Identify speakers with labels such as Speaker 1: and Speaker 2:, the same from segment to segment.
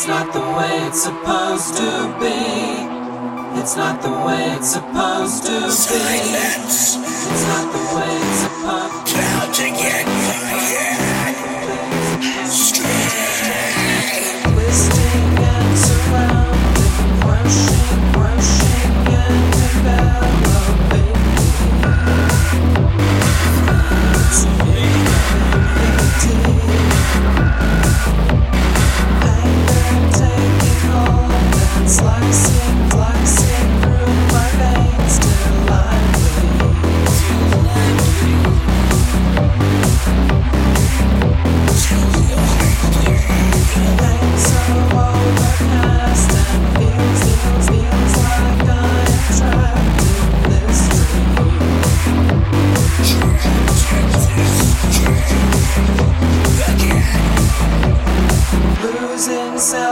Speaker 1: It's not the way it's supposed to be. It's not the way it's supposed to be.
Speaker 2: Silence.
Speaker 1: It's not the way it's supposed to
Speaker 2: Clouds again,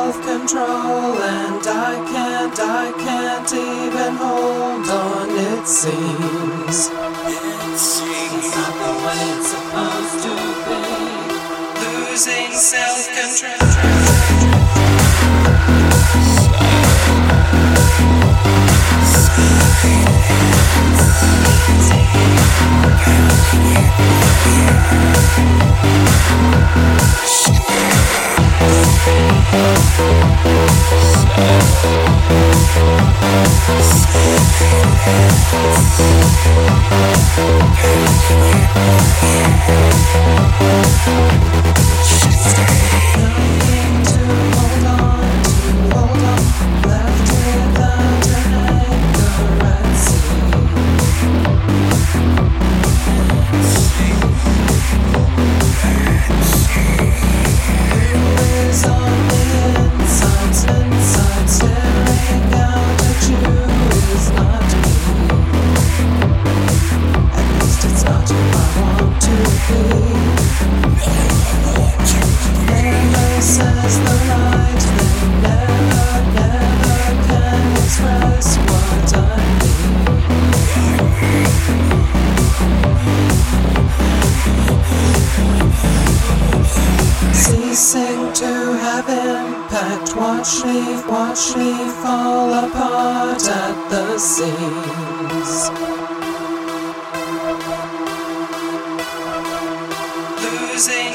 Speaker 1: self-control and I can't, I can't even hold on. It seems It seems it's not the way it's supposed to be. Losing self-control. Nothing watch me, watch me fall apart at the seams. Losing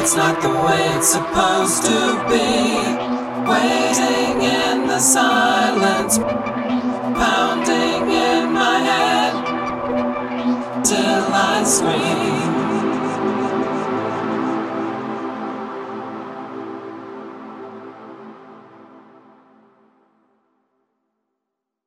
Speaker 1: It's not the way it's supposed to be. Waiting in the silence, pounding in my head till I scream.